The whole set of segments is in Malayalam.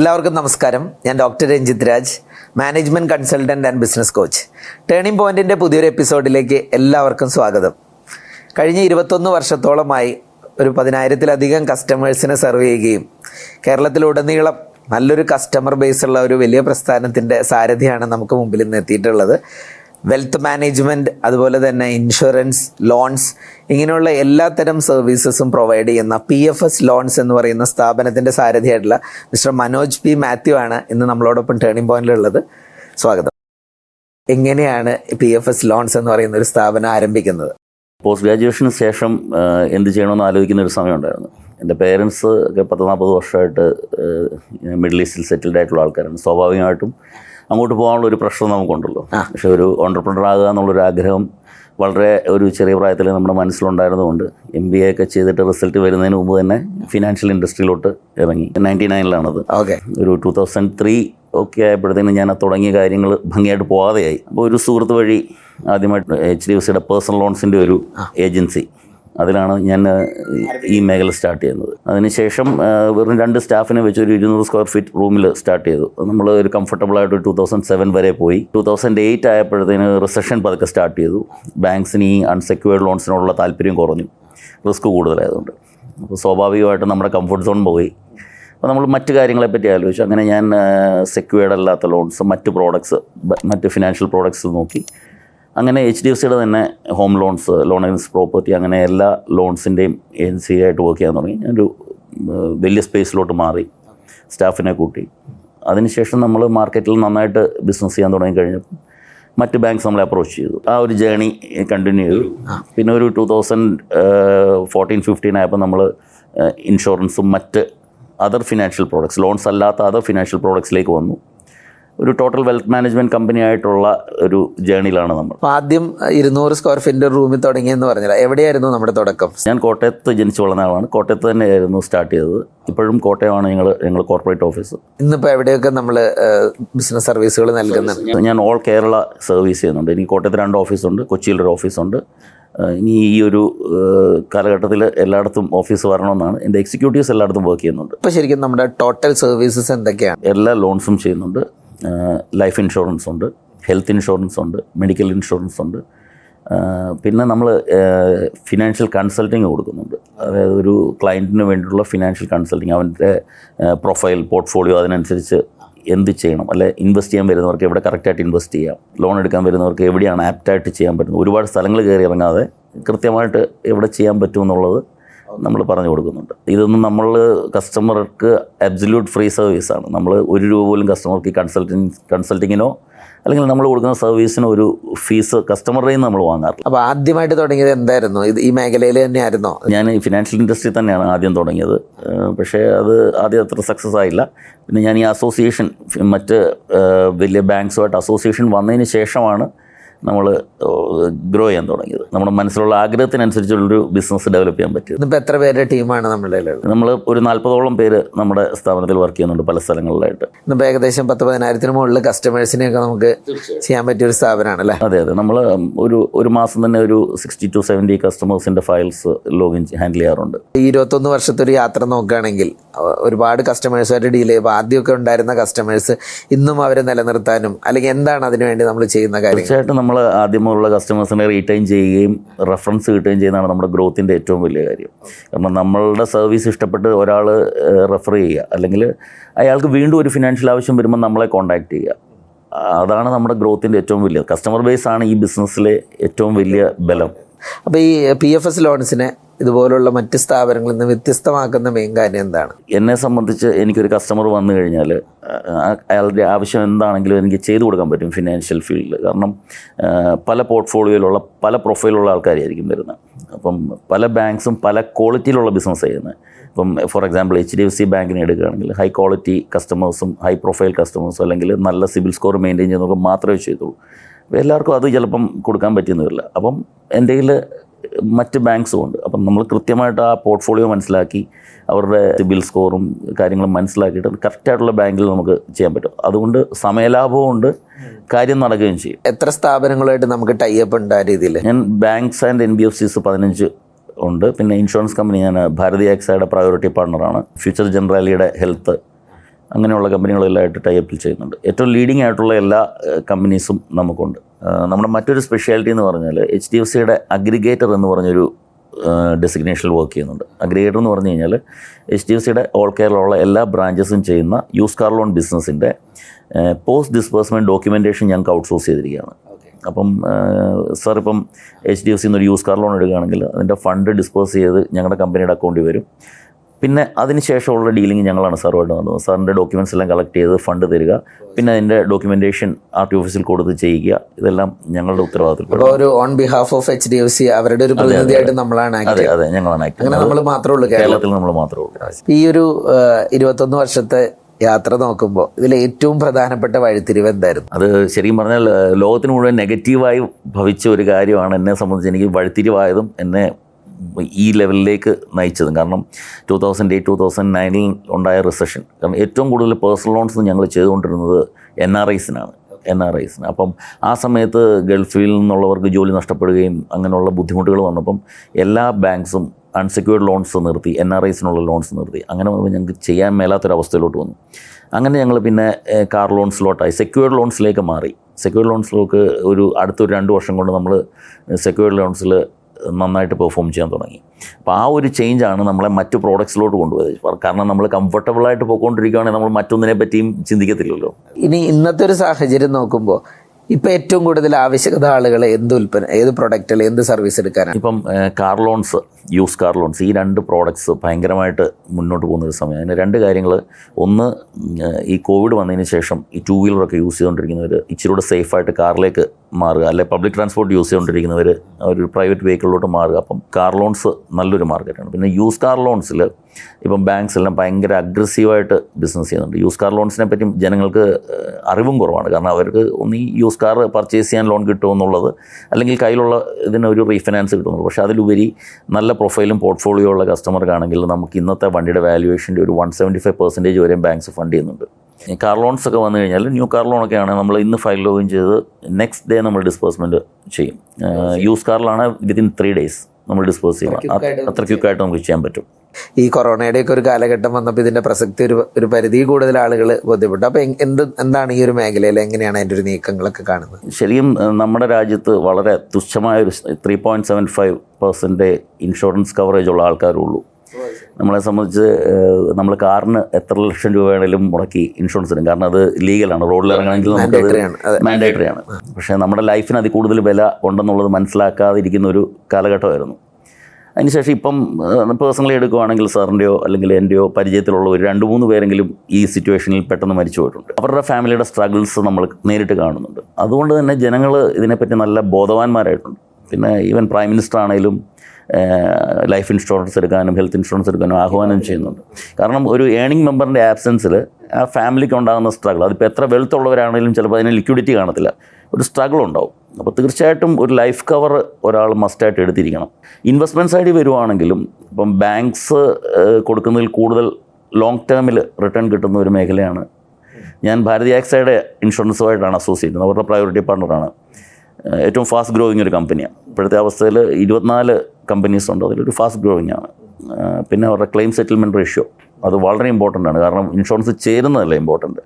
എല്ലാവർക്കും നമസ്കാരം. ഞാൻ doctor Ranjith Raj management consultant and business coach. Turning പോയിന്റിന്റെ പുതിയൊരു എപ്പിസോഡിലേക്ക് എല്ലാവർക്കും സ്വാഗതം. കഴിഞ്ഞ ഇരുപത്തൊന്ന് വർഷത്തോളമായി ഒരു പതിനായിരത്തിലധികം കസ്റ്റമേഴ്സിനെ സെർവ് ചെയ്യുകയും കേരളത്തിലുടനീളം നല്ലൊരു കസ്റ്റമർ ബേസ് ഉള്ള ഒരു വലിയ പ്രസ്ഥാനത്തിന്റെ സാരഥിയാണ് നമുക്ക് മുമ്പിൽ നിന്ന് എത്തിയിട്ടുള്ളത്. വെൽത്ത് മാനേജ്മെന്റ് അതുപോലെ തന്നെ ഇൻഷുറൻസ് ലോൺസ് ഇങ്ങനെയുള്ള എല്ലാത്തരം സർവീസസും പ്രൊവൈഡ് ചെയ്യുന്ന പി എഫ് എസ് ലോൺസ് എന്ന് പറയുന്ന സ്ഥാപനത്തിന്റെ സാരഥിയായിട്ടുള്ള മിസ്റ്റർ മനോജ് പി മാത്യു ആണ് ഇന്ന് നമ്മളോടൊപ്പം ടേണിംഗ് പോയിന്റിലുള്ളത് സ്വാഗതം. എങ്ങനെയാണ് പി എഫ് എസ് ലോൺസ് എന്ന് പറയുന്ന ഒരു സ്ഥാപനം ആരംഭിക്കുന്നത്? പോസ്റ്റ് ഗ്രാജുവേഷന് ശേഷം എന്ത് ചെയ്യണമെന്ന് ആലോചിക്കുന്ന ഒരു സമയമുണ്ടായിരുന്നു. എന്റെ പേരൻസ് ഒക്കെ പത്ത് നാൽപ്പത് വർഷമായിട്ട് മിഡിൽ ഈസ്റ്റിൽ സെറ്റിൽഡ് ആയിട്ടുള്ള ആൾക്കാരാണ്. സ്വാഭാവികമായിട്ടും അങ്ങോട്ട് പോകാനുള്ള ഒരു പ്രശ്നം നമുക്കുണ്ടല്ലോ. പക്ഷെ ഒരു ഓണ്ടർപ്രണർ ആകുക എന്നുള്ളൊരു ആഗ്രഹം വളരെ ഒരു ചെറിയ പ്രായത്തിൽ നമ്മുടെ മനസ്സിലുണ്ടായിരുന്നതുകൊണ്ട് എം ബി എ ഒക്കെ ചെയ്തിട്ട് റിസൾട്ട് വരുന്നതിന് മുമ്പ് തന്നെ ഫിനാൻഷ്യൽ ഇൻഡസ്ട്രിയിലോട്ട് ഇറങ്ങി. നയന്റി നയനിലാണത് ഓക്കെ. ഒരു ടൂ തൗസൻഡ് ത്രീ ഒക്കെ ആയപ്പോഴത്തേനും ഞാൻ തുടങ്ങിയ കാര്യങ്ങൾ ഭംഗിയായിട്ട് പോകാതെയായി അപ്പോൾ ഒരു സുഹൃത്ത് വഴി ആദ്യമായിട്ട് എച്ച് ഡി എഫ് സിയുടെ പേഴ്സണൽ ലോൺസിന്റെ ഒരു ഏജൻസി അതിലാണ് ഞാൻ ഈ മേഖല സ്റ്റാർട്ട് ചെയ്യുന്നത്. അതിനുശേഷം വെറും രണ്ട് സ്റ്റാഫിനെ വെച്ച് ഒരു ഇരുന്നൂറ് സ്ക്വയർ ഫീറ്റ് റൂമിൽ സ്റ്റാർട്ട് ചെയ്തു. നമ്മൾ ഒരു കംഫർട്ടബിൾ ആയിട്ട് ടൂ തൗസൻഡ് സെവൻ വരെ പോയി. ടൂ തൗസൻഡ് എയ്റ്റ് ആയപ്പോഴത്തേന് റിസഷൻ പതുക്കെ സ്റ്റാർട്ട് ചെയ്തു. ബാങ്ക്സിന് ഈ അൺസെക്യൂർഡ് ലോൺസിനോടുള്ള താല്പര്യം കുറഞ്ഞു. റിസ്ക് കൂടുതലായതുകൊണ്ട്. അപ്പോൾ സ്വാഭാവികമായിട്ട് നമ്മുടെ കംഫർട്ട് സോൺ പോയി. അപ്പോൾ നമ്മൾ മറ്റു കാര്യങ്ങളെപ്പറ്റി ആലോചിച്ചു. അങ്ങനെ ഞാൻ സെക്യൂർഡ് അല്ലാത്ത ലോൺസ് മറ്റ് പ്രോഡക്ട്സ് മറ്റ് ഫിനാൻഷ്യൽ പ്രോഡക്ട്സ് നോക്കി. അങ്ങനെ എച്ച് ഡി എഫ് സിയുടെ തന്നെ home loans loan against property അങ്ങനെ എല്ലാ ലോൺസിന്റെയും ഏജൻസിയായിട്ട് വർക്ക് ചെയ്യാൻ തുടങ്ങി. ഞാനൊരു വലിയ സ്പേസിലോട്ട് മാറി സ്റ്റാഫിനെ കൂട്ടി. അതിനുശേഷം നമ്മൾ മാർക്കറ്റിൽ നന്നായിട്ട് ബിസിനസ് ചെയ്യാൻ തുടങ്ങി കഴിഞ്ഞപ്പോൾ മറ്റ് ബാങ്ക്സ് നമ്മളെ അപ്രോച്ച് ചെയ്തു. ആ ഒരു ജേണി കണ്ടിന്യൂ ചെയ്തു. പിന്നെ ഒരു ടൂ തൗസൻഡ് ഫോർട്ടീൻ ഫിഫ്റ്റീൻ ആയപ്പോൾ നമ്മൾ ഇൻഷുറൻസും മറ്റ് അതർ ഫിനാൻഷ്യൽ പ്രോഡക്ട്സ് ലോൺസ് അല്ലാത്ത അതർ ഫിനാൻഷ്യൽ പ്രോഡക്ട്സിലേക്ക് വന്നു. ഒരു ടോട്ടൽ വെൽത്ത് മാനേജ്മെന്റ് കമ്പനി ആയിട്ടുള്ള ഒരു ജേണിയിലാണ് നമ്മൾ. ആദ്യം ഇരുന്നൂറ് സ്ക്വയർ ഫീറ്റിന്റെ റൂമിൽ തുടങ്ങിയെന്ന് പറഞ്ഞില്ല? എവിടെയായിരുന്നു നമ്മുടെ തുടക്കം? ഞാൻ കോട്ടയത്ത് ജനിച്ചു വളർന്ന ആളാണ്. കോട്ടയത്ത് തന്നെയായിരുന്നു സ്റ്റാർട്ട് ചെയ്തത്. ഇപ്പോഴും കോട്ടയമാണ് ഞങ്ങൾ ഞങ്ങൾ കോർപ്പറേറ്റ് ഓഫീസ് ഇന്നിപ്പോൾ എവിടെയൊക്കെ നമ്മൾ ബിസിനസ് സർവീസുകൾ നൽകുന്നുണ്ട്? ഞാൻ ഓൾ കേരള സർവീസ് ചെയ്യുന്നുണ്ട്. എനിക്ക് കോട്ടയത്ത് രണ്ട് ഓഫീസുണ്ട് കൊച്ചിയിലൊരു ഓഫീസുണ്ട് ഇനി ഈ ഒരു കാലഘട്ടത്തിൽ എല്ലായിടത്തും ഓഫീസ് വരണമെന്നാണ്. എന്റെ എക്സിക്യൂട്ടീവ്സ് എല്ലായിടത്തും വർക്ക് ചെയ്യുന്നുണ്ട്. ഇപ്പോൾ ശരിക്കും നമ്മുടെ ടോട്ടൽ സർവീസസ് എന്തൊക്കെയാണ്? എല്ലാ ലോൺസും ചെയ്യുന്നുണ്ട്. ലൈഫ് ഇൻഷുറൻസ് ഉണ്ട് ഹെൽത്ത് ഇൻഷുറൻസ് ഉണ്ട് മെഡിക്കൽ ഇൻഷുറൻസ് ഉണ്ട്. പിന്നെ നമ്മൾ ഫിനാൻഷ്യൽ കൺസൾട്ടിങ് കൊടുക്കുന്നുണ്ട്. അതായത് ഒരു ക്ലയന്റിന് വേണ്ടിയിട്ടുള്ള ഫിനാൻഷ്യൽ കൺസൾട്ടിങ് അവന്റെ പ്രൊഫൈൽ പോർട്ട്ഫോളിയോ അതിനനുസരിച്ച് എന്ത് ചെയ്യണം? അല്ലെ ഇൻവെസ്റ്റ് ചെയ്യാൻ വരുന്നവർക്ക് എവിടെ കറക്റ്റായിട്ട് ഇൻവെസ്റ്റ് ചെയ്യാം? ലോൺ എടുക്കാൻ വരുന്നവർക്ക് എവിടെയാണ് ആപ്റ്റായിട്ട് ചെയ്യാൻ പറ്റുന്നത്? ഒരുപാട് സ്ഥലങ്ങൾ കയറി ഇറങ്ങാതെ കൃത്യമായിട്ട് എവിടെ ചെയ്യാൻ പറ്റും എന്നുള്ളത് നമ്മൾ പറഞ്ഞു കൊടുക്കുന്നുണ്ട്. ഇതൊന്നും നമ്മൾ കസ്റ്റമർക്ക് അബ്സല്യൂട്ട് ഫ്രീ സർവീസാണ് നമ്മൾ ഒരു രൂപ പോലും കസ്റ്റമർക്ക് കൺസൾട്ടിങ് കൺസൾട്ടിങ്ങിനോ അല്ലെങ്കിൽ നമ്മൾ കൊടുക്കുന്ന സർവീസിനോ ഒരു ഫീസ് കസ്റ്റമറുടെ നിന്ന് നമ്മൾ വാങ്ങാറില്ല. അപ്പോൾ ആദ്യമായിട്ട് തുടങ്ങിയത് എന്തായിരുന്നു? ഇത് ഈ മേഖലയിൽ തന്നെയായിരുന്നോ? ഞാൻ ഈ ഫിനാൻഷ്യൽ ഇൻഡസ്ട്രി തന്നെയാണ് ആദ്യം തുടങ്ങിയത്. പക്ഷേ അത് ആദ്യം അത്ര സക്സസ് ആയില്ല. പിന്നെ ഞാൻ ഈ അസോസിയേഷൻ മറ്റ് വലിയ ബാങ്ക്സുമായിട്ട് അസോസിയേഷൻ വന്നതിന് ശേഷമാണ് നമ്മൾ ഗ്രോ ചെയ്യാൻ തുടങ്ങിയത്. നമ്മുടെ മനസ്സിലുള്ള ആഗ്രഹത്തിനനുസരിച്ചുള്ളൊരു ബിസിനസ് ഡെവലപ്പ് ചെയ്യാൻ പറ്റും ഇന്നിപ്പോൾ എത്ര പേരുടെ ടീമാണ് നമ്മുടെ നമ്മൾ ഒരു നാൽപ്പതോളം പേര് നമ്മുടെ സ്ഥാപനത്തിൽ വർക്ക് ചെയ്യുന്നുണ്ട് പല സ്ഥലങ്ങളിലായിട്ട്. ഇന്നിപ്പോൾ ഏകദേശം പത്ത് പതിനായിരത്തിന് മുകളിൽ കസ്റ്റമേഴ്സിനെയൊക്കെ നമുക്ക് ചെയ്യാൻ പറ്റിയ ഒരു സ്ഥാപനമാണ് അല്ലേ? അതെ അതെ. നമ്മൾ ഒരു ഒരു മാസം തന്നെ ഒരു സിക്സ്റ്റി ടു സെവന്റി കസ്റ്റമേഴ്സിന്റെ ഫയൽസ് ലോഗിൻ ഹാൻഡിൽ ചെയ്യാറുണ്ട്. ഈ ഇരുപത്തൊന്ന് വർഷത്തെ ഒരു യാത്ര നോക്കുകയാണെങ്കിൽ ഒരുപാട് കസ്റ്റമേഴ്സുമായിട്ട് ഡീൽ ചെയ്യുമ്പോൾ ആദ്യമൊക്കെ ഉണ്ടായിരുന്ന കസ്റ്റമേഴ്സ് ഇന്നും അവരെ നിലനിർത്താനും അല്ലെങ്കിൽ എന്താണ് അതിനു വേണ്ടി നമ്മൾ ചെയ്യുന്ന കാര്യം? തീർച്ചയായിട്ടും നമ്മൾ ആദ്യമുള്ള കസ്റ്റമേഴ്സിനെ റീറ്റൈൻ ചെയ്യുകയും റെഫറൻസ് കിട്ടുകയും ചെയ്യുന്നതാണ് നമ്മുടെ ഗ്രോത്തിന്റെ ഏറ്റവും വലിയ കാര്യം. കാരണം നമ്മളുടെ സർവീസ് ഇഷ്ടപ്പെട്ട് ഒരാൾ റെഫർ ചെയ്യുക. അല്ലെങ്കിൽ അയാൾക്ക് വീണ്ടും ഒരു ഫിനാൻഷ്യൽ ആവശ്യം വരുമ്പോൾ നമ്മളെ കോൺടാക്റ്റ് ചെയ്യുക. അതാണ് നമ്മുടെ ഗ്രോത്തിന്റെ ഏറ്റവും വലിയ കസ്റ്റമർ ബേസ് ആണ് ഈ ബിസിനസ്സിലെ ഏറ്റവും വലിയ ബലം. അപ്പോൾ ഈ പി എഫ് എസ് ലോൺസിനെ ഇതുപോലുള്ള മറ്റ് സ്ഥാപനങ്ങളിൽ നിന്ന് വ്യത്യസ്തമാക്കുന്ന മെയിൻ കാര്യം എന്താണ്? എന്നെ സംബന്ധിച്ച് എനിക്കൊരു കസ്റ്റമർ വന്നു കഴിഞ്ഞാൽ അയാളുടെ ആവശ്യം എന്താണെങ്കിലും എനിക്ക് ചെയ്തു കൊടുക്കാൻ പറ്റും ഫിനാൻഷ്യൽ ഫീൽഡിൽ കാരണം പല പോർട്ട്ഫോളിയോയിലുള്ള പല പ്രൊഫൈലുള്ള ആൾക്കാരായിരിക്കും വരുന്നത് അപ്പം പല ബാങ്ക്സും പല ക്വാളിറ്റിയിലുള്ള ബിസിനസ് ചെയ്യുന്നത് ഇപ്പം for example H D F C ബാങ്കിനെ എടുക്കുകയാണെങ്കിൽ ഹൈ ക്വാളിറ്റി കസ്റ്റമേഴ്സും ഹൈ പ്രൊഫൈൽ കസ്റ്റമേഴ്സും അല്ലെങ്കിൽ നല്ല സിബിൽ സ്കോർ മെയിന്റെയിൻ ചെയ്യുന്നവർക്ക് മാത്രമേ ചെയ്തുള്ളൂ. എല്ലാവർക്കും അത് ചിലപ്പം കൊടുക്കാൻ പറ്റുന്നില്ല അപ്പം എന്റെ മറ്റ് ബാങ്ക്സും ഉണ്ട്. അപ്പം നമ്മൾ കൃത്യമായിട്ട് ആ പോർട്ട്ഫോളിയോ മനസ്സിലാക്കി അവരുടെ സിബിൽ സ്കോറും കാര്യങ്ങളും മനസ്സിലാക്കിയിട്ട് കറക്റ്റായിട്ടുള്ള ബാങ്കിൽ നമുക്ക് ചെയ്യാൻ പറ്റും. അതുകൊണ്ട് സമയലാഭവും ഉണ്ട്. കാര്യം നടക്കുകയും ചെയ്യും. എത്ര സ്ഥാപനങ്ങളായിട്ട് നമുക്ക് ടൈപ്പ് ഉണ്ട് ആ രീതിയിൽ? ഞാൻ banks and N B F Cs പതിനഞ്ച് ഉണ്ട്. പിന്നെ ഇൻഷുറൻസ് കമ്പനി ഞാൻ ഭാരതി ആക്സയുടെ പ്രയോറിറ്റി പാർട്ണറാണ് ഫ്യൂച്ചർ ജനറാലിയുടെ ഹെൽത്ത് അങ്ങനെയുള്ള കമ്പനികളെല്ലാം ആയിട്ട് ടൈ അപ്പിൽ ചെയ്യുന്നുണ്ട്. ഏറ്റവും ലീഡിംഗ് ആയിട്ടുള്ള എല്ലാ കമ്പനീസും നമുക്കുണ്ട്. നമ്മുടെ മറ്റൊരു സ്പെഷ്യാലിറ്റി എന്ന് പറഞ്ഞാൽ എച്ച് ഡി എഫ് സിയുടെ അഗ്രിഗേറ്റർ എന്ന് പറഞ്ഞൊരു ഡെസിഗ്നേഷനിൽ വർക്ക് ചെയ്യുന്നുണ്ട്. അഗ്രിഗേറ്റർ എന്ന് പറഞ്ഞു കഴിഞ്ഞാൽ എച്ച് ഡി എഫ് സിയുടെ ഓൾ കേരളമുള്ള എല്ലാ ബ്രാഞ്ചസും ചെയ്യുന്ന യൂസ് കാർ ലോൺ ബിസിനസ്സിന്റെ പോസ്റ്റ് ഡിസ്ബേഴ്സ്മെന്റ് ഡോക്യുമെന്റേഷൻ ഞങ്ങൾക്ക് ഔട്ട്സോഴ്സ് ചെയ്തിരിക്കുകയാണ്. അപ്പം സാർ ഇപ്പം എച്ച് ഡി എഫ് സിന്ന് ഒരു യൂസ് കാർ ലോൺ എടുക്കുകയാണെങ്കിൽ അതിന്റെ ഫണ്ട് ഡിസ്പോസ് ചെയ്ത് ഞങ്ങളുടെ കമ്പനിയുടെ അക്കൗണ്ടിൽ വരും. പിന്നെ അതിന് ശേഷമുള്ള ഡീലിംഗ് ഞങ്ങളാണ് സാറുമായിട്ട് നടന്നത് സാറിന്റെ ഡോക്യുമെന്റ്സ് എല്ലാം കളക്ട് ചെയ്ത് ഫണ്ട് തരിക. പിന്നെ അതിന്റെ ഡോക്യുമെന്റേഷൻ ആർ ടി ഓഫീസിൽ കൊടുത്ത് ചെയ്യുക ഇതെല്ലാം ഞങ്ങളുടെ ഉത്തരവാദിത്തപ്പെട്ട അപ്പോൾ ഒരു on behalf of H D F C അവരുടെ ഒരു പ്രതിനിധിയായിട്ട് നമ്മളാണ് അതെ അതെ ഞങ്ങളാണ് അങ്ങനെ നമ്മൾ മാത്രമേ ഉള്ളൂ കേരളത്തിൽ നമ്മൾ മാത്രമേ ഉള്ളൂ. ഈ ഒരു ഇരുപത്തൊന്ന് വർഷത്തെ യാത്ര നോക്കുമ്പോൾ ഇതിൽ ഏറ്റവും പ്രധാനപ്പെട്ട വഴിത്തിരിവ് എന്തായിരുന്നു? അത് ശരിക്കും പറഞ്ഞാൽ ലോകത്തിന് മുഴുവൻ നെഗറ്റീവായി ഭവിച്ച ഒരു കാര്യമാണ് എന്നെ സംബന്ധിച്ച് എനിക്ക് വഴിത്തിരിവായതും എന്നെ ഈ ലെവലിലേക്ക് നയിച്ചതും. കാരണം two thousand eight two thousand നയനിൽ ഉണ്ടായ റിസഷൻ കാരണം ഏറ്റവും കൂടുതൽ പേഴ്സണൽ ലോൺസ് ഞങ്ങൾ ചെയ്തുകൊണ്ടിരുന്നത് എൻ ആർ ഐസിനാണ് എൻ ആർ ഐസിന് അപ്പം ആ സമയത്ത് ഗൾഫിൽ നിന്നുള്ളവർക്ക് ജോലി നഷ്ടപ്പെടുകയും അങ്ങനെയുള്ള ബുദ്ധിമുട്ടുകൾ വന്നപ്പം എല്ലാ ബാങ്ക്സും അൺസെക്യൂർഡ് ലോൺസ് നിർത്തി എൻ ആർ ഐസിനുള്ള ലോൺസ് നിർത്തി. അങ്ങനെ വന്നപ്പോൾ ഞങ്ങൾക്ക് ചെയ്യാൻ മേലാത്തൊരവസ്ഥയിലോട്ട് വന്നു. അങ്ങനെ ഞങ്ങൾ പിന്നെ കാർ ലോൺസിലോട്ടായി സെക്യൂർഡ് ലോൺസിലേക്ക് മാറി. സെക്യൂർഡ് ലോൺസിലേക്ക് ഒരു അടുത്തൊരു രണ്ട് വർഷം കൊണ്ട് നമ്മൾ സെക്യൂർഡ് ലോൺസിൽ നന്നായിട്ട് പെർഫോം ചെയ്യാൻ തുടങ്ങി. അപ്പോൾ ആ ഒരു ചേഞ്ചാണ് നമ്മളെ മറ്റു പ്രോഡക്ട്സിലോട്ട് കൊണ്ടുപോയത്. കാരണം നമ്മൾ കംഫർട്ടബിളായിട്ട് പോയിക്കൊണ്ടിരിക്കുകയാണെങ്കിൽ നമ്മൾ മറ്റൊന്നിനെ പറ്റിയും ചിന്തിക്കത്തില്ലല്ലോ. ഇനി ഇന്നത്തെ ഒരു സാഹചര്യം നോക്കുമ്പോൾ ഇപ്പോൾ ഏറ്റവും കൂടുതൽ ആവശ്യകത ആളുകൾ എന്ത് ഉൽപ്പന്നം ഏത് പ്രൊഡക്റ്റിൽ എന്ത് സർവീസ് എടുക്കാനാണ്? ഇപ്പം car loans use car loans ഈ രണ്ട് പ്രോഡക്ട്സ് ഭയങ്കരമായിട്ട് മുന്നോട്ട് പോകുന്ന ഒരു സമയം. അതിന് രണ്ട് കാര്യങ്ങൾ ഒന്ന് ഈ കോവിഡ് വന്നതിന് ശേഷം ഈ ടൂ വീലറൊക്കെ യൂസ് ചെയ്തുകൊണ്ടിരിക്കുന്നവർ ഇച്ചിരൂടെ സേഫായിട്ട് കാറിലേക്ക് മാറുക. അല്ലെ പബ്ലിക് ട്രാൻസ്പോർട്ട് യൂസ് ചെയ്തുകൊണ്ടിരിക്കുന്നവർ ഒരു പ്രൈവറ്റ് വെഹിക്കിളിലോട്ട് മാറുക. അപ്പം കാർ ലോൺസ് നല്ലൊരു മാർക്കറ്റാണ് പിന്നെ യൂസ് കാർ ലോൺസിൽ ഇപ്പം ബാങ്ക്സ് എല്ലാം ഭയങ്കര അഗ്രസീവായിട്ട് ബിസിനസ് ചെയ്യുന്നുണ്ട്. യൂസ് കാർ ലോൺസിനെ പറ്റി ജനങ്ങൾക്ക് അറിവും കുറവാണ്. കാരണം അവർക്ക് ഒന്ന് യൂസ് കാർ പർച്ചേസ് ചെയ്യാൻ ലോൺ കിട്ടുമെന്നുള്ളത് അല്ലെങ്കിൽ കയ്യിലുള്ള ഇതിന് ഒരു റീഫിനാൻസ് കിട്ടുന്നുള്ളൂ പക്ഷേ അതിലുപരി നല്ല പ്രൊഫൈലും പോർട്ട്ഫോളിയോ ഉള്ള കസ്റ്റമർക്കാണെങ്കിൽ നമുക്ക് ഇന്നത്തെ വണ്ടിയുടെ വാല്യുവേഷന്റെ ഒരു വൺ സെവന്റി ഫൈവ് പെർസെന്റേജ് വരെയും ബാങ്ക്സ് ഫണ്ട് ചെയ്യുന്നുണ്ട്. കാർ ലോൺസ് ഒക്കെ വന്നു കഴിഞ്ഞാൽ ന്യൂ കാർ ലോണൊക്കെ ആണെങ്കിൽ നമ്മൾ ഇന്ന് ഫയൽ ലോഗിൻ ചെയ്ത് നെക്സ്റ്റ് ഡേ നമ്മൾ ഡിസ്പേഴ്സ്മെന്റ് ചെയ്യും. യൂസ് കാറിലാണ് വിതിൻ ത്രീ ഡേയ്സ് നമ്മൾ ഡിസ്പോസ് ചെയ്യണം അത്ര ക്യൂക്കായിട്ട് നമുക്ക് ചെയ്യാൻ പറ്റും. ഈ കൊറോണയുടെ ഒക്കെ ഒരു കാലഘട്ടം വന്നപ്പോൾ ഇതിന്റെ പ്രസക്തി ഒരു ഒരു പരിധി കൂടുതൽ ആളുകൾ ബോധ്യപ്പെട്ടു. അപ്പോൾ എന്ത് എന്താണ് ഈ ഒരു മേഖലയിൽ എങ്ങനെയാണ് അതിന്റെ ഒരു നീക്കങ്ങളൊക്കെ കാണുന്നത്? ശരിക്കും നമ്മുടെ രാജ്യത്ത് വളരെ തുച്ഛമായ ഒരു three point seven five percent insurance coverage ഉള്ള ആൾക്കാരുള്ളൂ നമ്മളെ സംബന്ധിച്ച് നമ്മൾ കാറിന് എത്ര ലക്ഷം രൂപ വേണേലും മുടക്കി ഇൻഷുറൻസ് ഇടും. കാരണം അത് ലീഗലാണ്. റോഡിൽ ഇറങ്ങണമെങ്കിൽ നമുക്ക് മാൻഡേറ്ററി ആണ്. പക്ഷേ നമ്മുടെ ലൈഫിന് അതിൽ കൂടുതൽ വില ഉണ്ടെന്നുള്ളത് മനസ്സിലാക്കാതിരിക്കുന്ന ഒരു കാലഘട്ടമായിരുന്നു. അതിനുശേഷം ഇപ്പം പേഴ്സണലി എടുക്കുകയാണെങ്കിൽ സാറിന്റെയോ അല്ലെങ്കിൽ എന്റെയോ പരിചയത്തിലുള്ള ഒരു രണ്ട് മൂന്ന് പേരെങ്കിലും ഈ സിറ്റുവേഷനിൽ പെട്ടെന്ന് മരിച്ചു പോയിട്ടുണ്ട്. അവരുടെ ഫാമിലിയുടെ സ്ട്രഗിൾസ് നമ്മൾ നേരിട്ട് കാണുന്നുണ്ട്. അതുകൊണ്ട് തന്നെ ജനങ്ങൾ ഇതിനെപ്പറ്റി നല്ല ബോധവാന്മാരായിട്ടുണ്ട്. പിന്നെ ഈവൻ പ്രൈം മിനിസ്റ്റർ ആണെങ്കിലും ലൈഫ് ഇൻഷുറൻസ് എടുക്കാനും ഹെൽത്ത് ഇൻഷുറൻസ് എടുക്കാനും ആഹ്വാനം ചെയ്യുന്നുണ്ട്. കാരണം ഒരു ഏണിംഗ് മെമ്പറിന്റെ ആബ്സെൻസിൽ ആ ഫാമിലിക്ക് ഉണ്ടാകുന്ന സ്ട്രഗിൾ അതിപ്പോൾ എത്ര വെൽത്ത് ഉള്ളവരാണെങ്കിലും ചിലപ്പോൾ അതിന് ലിക്വിഡിറ്റി കാണത്തില്ല. ഒരു സ്ട്രഗിൾ ഉണ്ടാവും. അപ്പോൾ തീർച്ചയായിട്ടും ഒരു ലൈഫ് കവർ ഒരാൾ മസ്റ്റായിട്ട് എടുത്തിരിക്കണം. ഇൻവെസ്റ്റ്മെന്റ് സൈഡിൽ വരുവാണെങ്കിലും ഇപ്പം ബാങ്ക്സ് കൊടുക്കുന്നതിൽ കൂടുതൽ ലോങ് ടേമിൽ റിട്ടേൺ കിട്ടുന്ന ഒരു മേഖലയാണ്. ഞാൻ ഭാരതി ആക്സൈഡ് ഇൻഷുറൻസുമായിട്ടാണ് അസോസിയേറ്റ് ചെയ്യുന്നത്. അവരുടെ പ്രയോറിറ്റി പാർട്ണറാണ് ഏറ്റവും ഫാസ്റ്റ് ഗ്രോയിങ് ഒരു കമ്പനിയാണ് ഇപ്പോഴത്തെ അവസ്ഥയിൽ ഇരുപത്തിനാല് കമ്പനീസ് ഉണ്ട്. അതിലൊരു ഫാസ്റ്റ് ഗ്രോയിങ് ആണ്. പിന്നെ അവരുടെ ക്ലെയിം സെറ്റിൽമെന്റ് റേഷ്യോ അത് വളരെ ഇമ്പോർട്ടന്റ് ആണ്. കാരണം ഇൻഷുറൻസ് ചേരുന്നതല്ല ഇമ്പോർട്ടന്റ്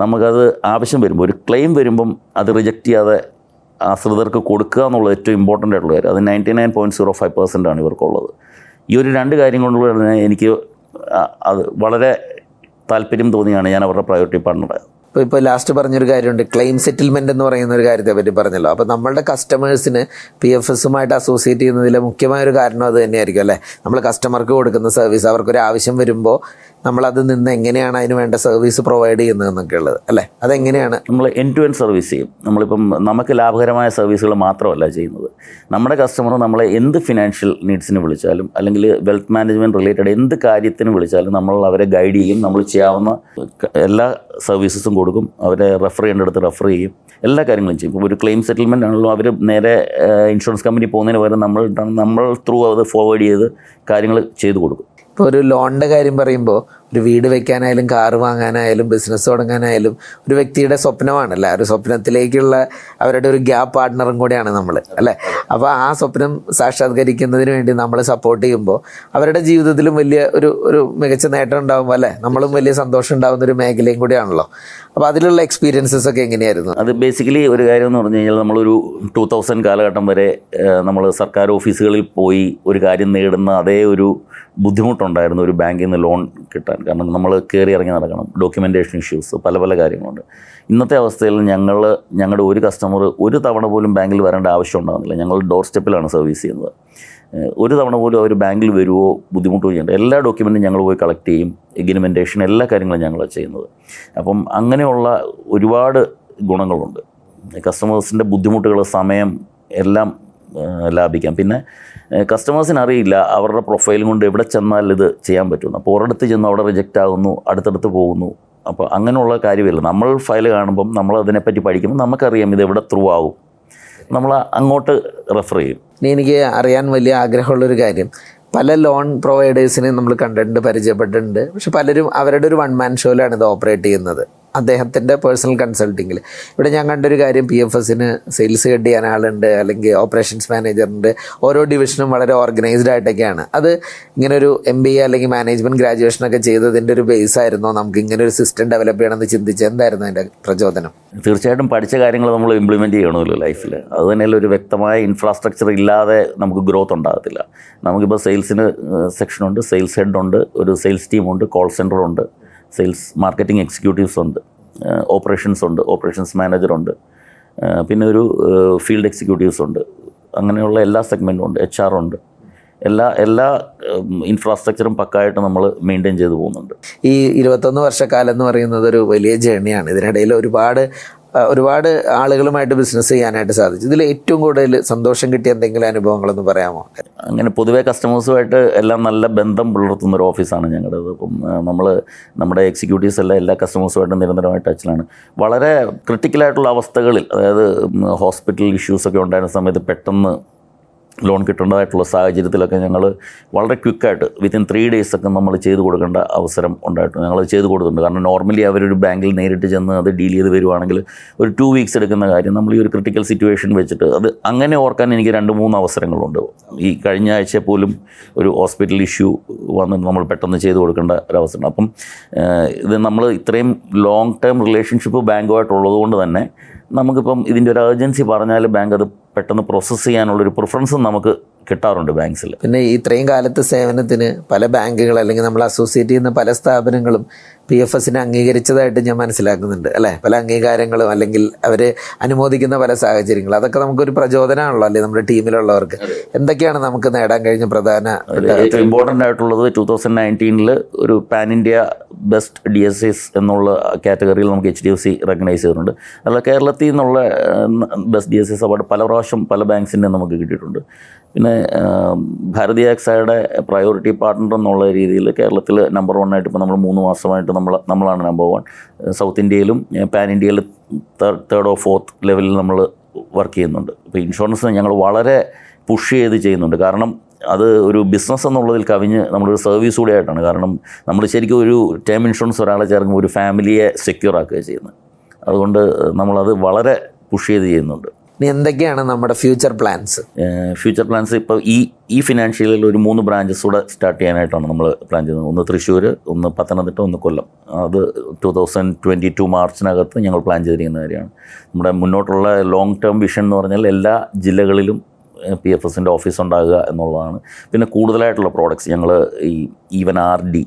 നമുക്കത് ആവശ്യം വരുമ്പോൾ ഒരു ക്ലെയിം വരുമ്പം അത് റിജക്റ്റ് ചെയ്യാതെ ആശ്രിതർക്ക് കൊടുക്കുക എന്നുള്ളത് ഏറ്റവും ഇമ്പോർട്ടന്റ് ആയിട്ടുള്ള കാര്യം. അത് ninety nine point zero five percent ആണ് ഇവർക്കുള്ളത്. ഈ ഒരു രണ്ട് കാര്യം കൊണ്ടുള്ള എനിക്ക് അത് വളരെ താല്പര്യം തോന്നിയാണ് ഞാൻ അവരുടെ പ്രയോറിറ്റി പാർട്ണറായത് ഇപ്പോൾ ഇപ്പോൾ ലാസ്റ്റ് പറഞ്ഞൊരു കാര്യമുണ്ട്. ക്ലെയിം സെറ്റിൽമെന്റ് എന്ന് പറയുന്ന ഒരു കാര്യത്തെ പറ്റി പറഞ്ഞല്ലോ. അപ്പോൾ നമ്മളുടെ കസ്റ്റമേഴ്സിന് പി എഫ് എസുമായിട്ട് അസോസിയേറ്റ് ചെയ്യുന്നതിലെ മുഖ്യമായ ഒരു കാരണം അത് തന്നെയായിരിക്കും അല്ലേ? നമ്മൾ കസ്റ്റമർക്ക് കൊടുക്കുന്ന സർവീസ് അവർക്കൊരു ആവശ്യം വരുമ്പോൾ നമ്മളത് നിന്ന് എങ്ങനെയാണ് അതിന് വേണ്ട സർവീസ് പ്രൊവൈഡ് ചെയ്യുന്നതെന്നൊക്കെ ഉള്ളത്. അല്ലേ? അതെങ്ങനെയാണ്? നമ്മൾ എൻ ടു എൻ സർവീസ് ചെയ്യും. നമ്മളിപ്പം നമുക്ക് ലാഭകരമായ സർവീസുകൾ മാത്രമല്ല ചെയ്യുന്നത്. നമ്മുടെ കസ്റ്റമർ നമ്മളെ എന്ത് ഫിനാൻഷ്യൽ നീഡ്സിന് വിളിച്ചാലും അല്ലെങ്കിൽ വെൽത്ത് മാനേജ്മെന്റ് റിലേറ്റഡ് എന്ത് കാര്യത്തിന് വിളിച്ചാലും നമ്മൾ അവരെ ഗൈഡ് ചെയ്യും. നമ്മൾ ചെയ്യാവുന്ന എല്ലാ സർവീസസും കൊടുക്കും. അവരെ റെഫർ ചെയ്യേണ്ടടുത്ത് റെഫർ ചെയ്യും. എല്ലാ കാര്യങ്ങളും ചെയ്യും. ഇപ്പോൾ ഒരു ക്ലെയിം സെറ്റിൽമെന്റ് ആണല്ലോ അവർ നേരെ ഇൻഷുറൻസ് കമ്പനി പോകുന്നതിന് പകരം നമ്മൾ നമ്മൾ ത്രൂ അത് ഫോർവേഡ് ചെയ്ത് കാര്യങ്ങൾ ചെയ്തു കൊടുക്കും. ഇപ്പോൾ ഒരു ലോണിന്റെ കാര്യം പറയുമ്പോൾ ഒരു വീട് വെക്കാനായാലും കാറ് വാങ്ങാനായാലും ബിസിനസ് തുടങ്ങാനായാലും ഒരു വ്യക്തിയുടെ സ്വപ്നമാണല്ലേ ഒരു സ്വപ്നത്തിലേക്കുള്ള അവരുടെ ഒരു ഗ്യാപ്പ് പാർട്ട്ണറും കൂടെയാണ് നമ്മൾ അല്ലേ? അപ്പോൾ ആ സ്വപ്നം സാക്ഷാത്കരിക്കുന്നതിന് വേണ്ടി നമ്മൾ സപ്പോർട്ട് ചെയ്യുമ്പോൾ അവരുടെ ജീവിതത്തിലും വലിയ ഒരു ഒരു മികച്ച നേട്ടം ഉണ്ടാകുമ്പോൾ അല്ലേ? നമ്മളും വലിയ സന്തോഷം ഉണ്ടാകുന്ന ഒരു മേഖലയും കൂടിയാണല്ലോ. അപ്പോൾ അതിലുള്ള എക്സ്പീരിയൻസസ് ഒക്കെ എങ്ങനെയായിരുന്നു? അത് ബേസിക്കലി ഒരു കാര്യം എന്ന് പറഞ്ഞു കഴിഞ്ഞാൽ നമ്മളൊരു ടൂ തൗസൻഡ് കാലഘട്ടം വരെ നമ്മൾ സർക്കാർ ഓഫീസുകളിൽ പോയി ഒരു കാര്യം നേടുന്ന അതേ ഒരു ബുദ്ധിമുട്ടുണ്ടായിരുന്നു ഒരു ബാങ്കിൽ നിന്ന് ലോൺ കിട്ടാൻ. കാരണം നമ്മൾ കയറി ഇറങ്ങി നടക്കണം. ഡോക്യുമെന്റേഷൻ ഇഷ്യൂസ് പല പല കാര്യങ്ങളുണ്ട്. ഇന്നത്തെ അവസ്ഥയിൽ ഞങ്ങൾ ഞങ്ങളുടെ ഒരു കസ്റ്റമർ ഒരു തവണ പോലും ബാങ്കിൽ വരേണ്ട ആവശ്യം ഉണ്ടാകുന്നില്ല ഞങ്ങൾ ഡോർ സ്റ്റെപ്പിലാണ് സർവീസ് ചെയ്യുന്നത് ഒരു തവണ പോലും അവർ ബാങ്കിൽ വരുമോ ബുദ്ധിമുട്ടോ ചെയ്യേണ്ട. എല്ലാ ഡോക്യുമെന്റും ഞങ്ങൾ പോയി കളക്ട് ചെയ്യും. എഗ്രിമെന്റേഷൻ എല്ലാ കാര്യങ്ങളും ഞങ്ങളാണ് ചെയ്യുന്നത്. അപ്പം അങ്ങനെയുള്ള ഒരുപാട് ഗുണങ്ങളുണ്ട്. കസ്റ്റമേഴ്സിന്റെ ബുദ്ധിമുട്ടുകൾ സമയം എല്ലാം ലാഭിക്കാം. പിന്നെ കസ്റ്റമേഴ്സിന് അറിയില്ല അവരുടെ പ്രൊഫൈലും കൊണ്ട് എവിടെ ചെന്നാൽ ഇത് ചെയ്യാൻ പറ്റുന്നു അപ്പോൾ ഒരിടത്ത് ചെന്ന് അവിടെ റിജക്റ്റ് ആകുന്നു അടുത്തടുത്ത് പോകുന്നു. അപ്പോൾ അങ്ങനെയുള്ള കാര്യമില്ല. നമ്മൾ ഫയൽ കാണുമ്പം നമ്മൾ അതിനെപ്പറ്റി പഠിക്കുമ്പോൾ നമുക്കറിയാം ഇത് എവിടെ ത്രൂ ആവും. നമ്മൾ അങ്ങോട്ട് റെഫർ ചെയ്യും. എനിക്ക് അറിയാൻ വലിയ ആഗ്രഹമുള്ളൊരു കാര്യം. പല ലോൺ പ്രൊവൈഡേഴ്സിനെ നമ്മൾ കണ്ടിട്ടുണ്ട് പരിചയപ്പെട്ടിട്ടുണ്ട്. പക്ഷെ പലരും അവരുടെ ഒരു വൺ മാൻ ഷോയിലാണ് ഇത് ഓപ്പറേറ്റ് ചെയ്യുന്നത്. അദ്ദേഹത്തിന്റെ പേഴ്സണൽ കൺസൾട്ടിങ്ങിൽ ഇവിടെ ഞാൻ കണ്ടൊരു കാര്യം പി എഫ് എസിന് സെയിൽസ് ഹെഡ് ചെയ്യാൻ ആളുണ്ട് അല്ലെങ്കിൽ ഓപ്പറേഷൻസ് മാനേജറുണ്ട് ഓരോ ഡിവിഷനും വളരെ ഓർഗനൈസ്ഡ് ആയിട്ടൊക്കെയാണ്. അത് ഇങ്ങനെ ഒരു എം ബി എ അല്ലെങ്കിൽ മാനേജ്മെന്റ് ഗ്രാജുവേഷനൊക്കെ ചെയ്തതിന്റെ ഒരു ബേസ് ആയിരുന്നോ. നമുക്ക് ഇങ്ങനെ ഒരു സിസ്റ്റം ഡെവലപ്പ് ചെയ്യണമെന്ന് ചിന്തിച്ച് എന്തായിരുന്നു അതിന്റെ പ്രചോദനം? തീർച്ചയായിട്ടും പഠിച്ച കാര്യങ്ങൾ നമ്മൾ ഇംപ്ലിമെന്റ് ചെയ്യണമല്ലോ ലൈഫിൽ അത് ഒരു വ്യക്തമായ ഇൻഫ്രാസ്ട്രക്ചർ ഇല്ലാതെ നമുക്ക് ഗ്രോത്ത് ഉണ്ടാകത്തില്ല. നമുക്കിപ്പോൾ സെയിൽസിന് സെക്ഷനുണ്ട് സെയിൽസ് ഹെഡ് ഉണ്ട് ഒരു സെയിൽസ് ടീമുണ്ട് കോൾ സെന്റർ ഉണ്ട്. സെയിൽസ് മാർക്കറ്റിംഗ് എക്സിക്യൂട്ടീവ്സ് ഉണ്ട് ഓപ്പറേഷൻസ് ഉണ്ട് ഓപ്പറേഷൻസ് മാനേജറുണ്ട് പിന്നെ ഒരു ഫീൽഡ് എക്സിക്യൂട്ടീവ്സ് ഉണ്ട്. അങ്ങനെയുള്ള എല്ലാ സെഗ്മെന്റും ഉണ്ട് എച്ച് ആർ ഉണ്ട്. എല്ലാ എല്ലാ ഇൻഫ്രാസ്ട്രക്ചറും പക്കായിട്ട് നമ്മൾ മെയിന്റെയിൻ ചെയ്തു പോകുന്നുണ്ട്. ഈ ഇരുപത്തൊന്ന് വർഷക്കാലം എന്ന് പറയുന്നത് ഒരു വലിയ ജേണിയാണ്. ഇതിനിടയിൽ ഒരുപാട് ഒരുപാട് ആളുകളുമായിട്ട് ബിസിനസ് ചെയ്യാനായിട്ട് സാധിച്ചു. ഇതിൽ ഏറ്റവും കൂടുതൽ സന്തോഷം കിട്ടിയ എന്തെങ്കിലും അനുഭവങ്ങളൊന്ന് പറയാമോ? അങ്ങനെ പൊതുവേ കസ്റ്റമേഴ്സുമായിട്ട് എല്ലാം നല്ല ബന്ധം പുലർത്തുന്ന ഒരു ഓഫീസാണ് ഞങ്ങളുടെ അപ്പം നമ്മൾ നമ്മുടെ എക്സിക്യൂട്ടീവ്സ് എല്ലാം എല്ലാ കസ്റ്റമേഴ്സുമായിട്ട് നിരന്തരമായിട്ട് ടച്ചിലാണ് വളരെ ക്രിട്ടിക്കലായിട്ടുള്ള അവസ്ഥകളിൽ അതായത് ഹോസ്പിറ്റൽ ഇഷ്യൂസൊക്കെ ഉണ്ടായിരുന്ന സമയത്ത് പെട്ടെന്ന് ലോൺ കിട്ടേണ്ടതായിട്ടുള്ള സാഹചര്യത്തിലൊക്കെ ഞങ്ങൾ വളരെ ക്വിക്കായിട്ട് വിത്തിൻ ത്രീ ഡേയ്സ് ഒക്കെ നമ്മൾ ചെയ്ത് കൊടുക്കേണ്ട അവസരം ഉണ്ടായിട്ടുണ്ട്. ഞങ്ങൾ ചെയ്ത് കൊടുത്തിട്ടുണ്ട്. കാരണം നോർമലി അവരൊരു ബാങ്കിൽ നേരിട്ട് ചെന്ന് അത് ഡീൽ ചെയ്ത് വരുവാണെങ്കിൽ ഒരു ടു വീക്സ് എടുക്കുന്ന കാര്യം നമ്മൾ ഈ ഒരു ക്രിട്ടിക്കൽ സിറ്റുവേഷൻ വെച്ചിട്ട് അത് അങ്ങനെ ഓർക്കാൻ എനിക്ക് രണ്ട് മൂന്ന് അവസരങ്ങളുണ്ട്. ഈ കഴിഞ്ഞ ആഴ്ച പോലും ഒരു ഹോസ്പിറ്റൽ ഇഷ്യൂ വന്ന് നമ്മൾ പെട്ടെന്ന് ചെയ്ത് കൊടുക്കേണ്ട ഒരവസരം അപ്പം ഇത് നമ്മൾ ഇത്രയും ലോങ് ടേം റിലേഷൻഷിപ്പ് ബാങ്കുമായിട്ടുള്ളത് കൊണ്ട് തന്നെ നമുക്കിപ്പം ഇതിന്റെ ഒരു അർജൻസി പറഞ്ഞാൽ ബാങ്ക് അത് പെട്ടെന്ന് പ്രോസസ്സ് ചെയ്യാനുള്ളൊരു പ്രിഫറൻസും നമുക്ക് കിട്ടാറുണ്ട് ബാങ്ക്സിൽ പിന്നെ ഇത്രയും കാലത്തെ സേവനത്തിന് പല ബാങ്കുകൾ അല്ലെങ്കിൽ നമ്മൾ അസോസിയേറ്റ് ചെയ്യുന്ന പല സ്ഥാപനങ്ങളും പി എഫ് എസിനെ അംഗീകരിച്ചതായിട്ട് ഞാൻ മനസ്സിലാക്കുന്നുണ്ട് അല്ലേ? പല അംഗീകാരങ്ങളും അല്ലെങ്കിൽ അവർ അനുമോദിക്കുന്ന പല സാഹചര്യങ്ങളും. അതൊക്കെ നമുക്കൊരു പ്രചോദനമാണല്ലോ അല്ലേ? നമ്മുടെ ടീമിലുള്ളവർക്ക്. എന്തൊക്കെയാണ് നമുക്ക് നേടാൻ കഴിഞ്ഞ പ്രധാന ഏറ്റവും ഇമ്പോർട്ടന്റ് ആയിട്ടുള്ളത് ടൂ തൗസൻഡ് നയന്റീനിൽ ഒരു pan India best D S S എന്നുള്ള കാറ്റഗറിയിൽ നമുക്ക് H D F C recognise ചെയ്തിട്ടുണ്ട്. അല്ല കേരളത്തിൽ നിന്നുള്ള best D S S award പല പ്രാവശ്യം പല ബാങ്ക്സിന്റെ നമുക്ക് കിട്ടിയിട്ടുണ്ട്. പിന്നെ ഭാരതി എക്സയുടെ പ്രയോറിറ്റി പാർട്ട്ണർ എന്നുള്ള രീതിയിൽ കേരളത്തിൽ നമ്പർ വൺ ആയിട്ട് ഇപ്പോൾ നമ്മൾ മൂന്ന് മാസമായിട്ട് നമ്മൾ നമ്മളാണ് നമ്പർ വൺ സൗത്ത് ഇന്ത്യയിലും പാൻ ഇന്ത്യയിൽ തേർഡ് ഓ ഫോർത്ത് ലെവലിൽ നമ്മൾ വർക്ക് ചെയ്യുന്നുണ്ട്. ഇപ്പോൾ ഇൻഷുറൻസ് ഞങ്ങൾ വളരെ പുഷ് ചെയ്ത് ചെയ്യുന്നുണ്ട്. കാരണം അത് ഒരു ബിസിനസ് എന്നുള്ളതിൽ കവിഞ്ഞ് നമ്മളൊരു സർവീസ് കൂടെ ആയിട്ടാണ്. കാരണം നമ്മൾ ശരിക്കും ഒരു ടേം ഇൻഷുറൻസ് ഒരാളെ ചേർക്കുമ്പോൾ ഒരു ഫാമിലിയെ സെക്യൂർ ആക്കുകയാണ് ചെയ്യുന്നത്. അതുകൊണ്ട് നമ്മളത് വളരെ പുഷ് ചെയ്ത് ചെയ്യുന്നുണ്ട്. എന്തൊക്കെയാണ് നമ്മുടെ ഫ്യൂച്ചർ പ്ലാൻസ് ഫ്യൂച്ചർ പ്ലാൻസ് ഇപ്പോൾ ഈ ഈ ഫിനാൻഷ്യലിൽ ഒരു മൂന്ന് ബ്രാഞ്ചസ് കൂടെ സ്റ്റാർട്ട് ചെയ്യാനായിട്ടാണ് നമ്മൾ പ്ലാൻ ചെയ്യുന്നത്. ഒന്ന് തൃശ്ശൂർ ഒന്ന് പത്തനംതിട്ട ഒന്ന് കൊല്ലം. അത് ടു തൗസൻഡ് ട്വന്റി ടു മാർച്ചിനകത്ത് ഞങ്ങൾ പ്ലാൻ ചെയ്തിരിക്കുന്ന കാര്യമാണ്. നമ്മുടെ മുന്നോട്ടുള്ള ലോങ് ടേം വിഷൻ എന്ന് പറഞ്ഞാൽ എല്ലാ ജില്ലകളിലും പി എഫ് എസിന്റെ ഓഫീസ് ഉണ്ടാകുക എന്നുള്ളതാണ്. പിന്നെ കൂടുതലായിട്ടുള്ള പ്രോഡക്റ്റ്സ് ഞങ്ങൾ ഈ even R D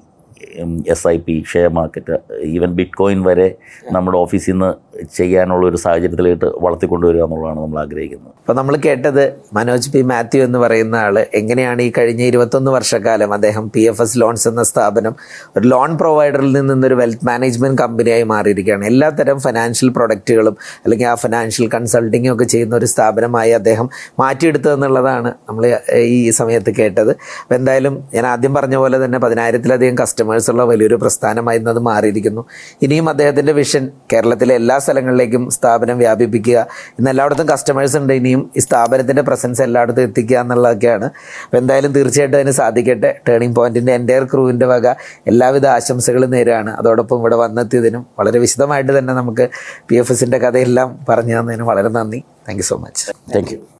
S I P share market even bitcoin വരെ നമ്മുടെ ഓഫീസിൽ നിന്ന് ചെയ്യാനുള്ള ഒരു സാഹചര്യത്തിലേക്ക് വളർത്തിക്കൊണ്ടുവരിക എന്നുള്ളതാണ് നമ്മൾ ആഗ്രഹിക്കുന്നത്. അപ്പോൾ നമ്മൾ കേട്ടത് മനോജ് പി മാത്യു എന്ന് പറയുന്ന ആൾ എങ്ങനെയാണ് ഈ കഴിഞ്ഞ ഇരുപത്തൊന്ന് വർഷക്കാലം അദ്ദേഹം പി എഫ് എസ് ലോൺസ് എന്ന സ്ഥാപനം ഒരു ലോൺ പ്രൊവൈഡറിൽ നിന്നൊരു വെൽത്ത് മാനേജ്മെന്റ് കമ്പനിയായി മാറിയിരിക്കുകയാണ്. എല്ലാത്തരം ഫിനാൻഷ്യൽ പ്രൊഡക്റ്റുകളും അല്ലെങ്കിൽ ആ ഫിനാൻഷ്യൽ കൺസൾട്ടിങ്ങും ഒക്കെ ചെയ്യുന്ന ഒരു സ്ഥാപനമായി അദ്ദേഹം മാറ്റിയെടുത്തതെന്നുള്ളതാണ് നമ്മൾ ഈ സമയത്ത് കേട്ടത്. അപ്പോൾ എന്തായാലും ഞാൻ ആദ്യം പറഞ്ഞ പോലെ തന്നെ പതിനായിരത്തിലധികം കസ്റ്റമേഴ്സ് കസ്റ്റമേഴ്സുള്ള വലിയൊരു പ്രസ്ഥാനമായി ഇന്നത് മാറിയിരിക്കുന്നു. ഇനിയും അദ്ദേഹത്തിന്റെ വിഷൻ കേരളത്തിലെ എല്ലാ സ്ഥലങ്ങളിലേക്കും സ്ഥാപനം വ്യാപിപ്പിക്കുക. ഇന്ന് എല്ലായിടത്തും കസ്റ്റമേഴ്സ് ഉണ്ട്. ഇനിയും ഈ സ്ഥാപനത്തിന്റെ പ്രസൻസ് എല്ലായിടത്തും എത്തിക്കുക എന്നുള്ളതൊക്കെയാണ്. അപ്പോൾ എന്തായാലും തീർച്ചയായിട്ടും അതിന് സാധിക്കട്ടെ. ടേണിംഗ് പോയിന്റിന്റെ എന്റെ ക്രൂവിന്റെ വക എല്ലാവിധ ആശംസകളും നേരാണ് അതോടൊപ്പം ഇവിടെ വന്നെത്തിയതിനും വളരെ വിശദമായിട്ട് തന്നെ നമുക്ക് പി എഫ് എസിന്റെ കഥയെല്ലാം പറഞ്ഞു തന്നതിനും വളരെ നന്ദി. Thank so much thank